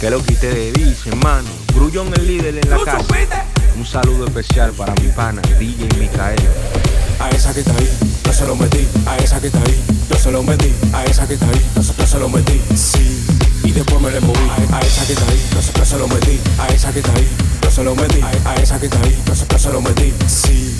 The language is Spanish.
Que lo quité de dice, hermano. Grullón el líder en la casa. Un saludo especial para mi pana, DJ Micael. A esa que está ahí, yo se lo metí. A esa que está ahí, yo se lo metí. A esa que está ahí, yo se, se lo metí. Sí. Y después me le moví. A, esa que está ahí, yo se, se lo metí. A esa que está ahí, yo se lo metí. A, esa que está ahí, yo se, se lo metí. Sí.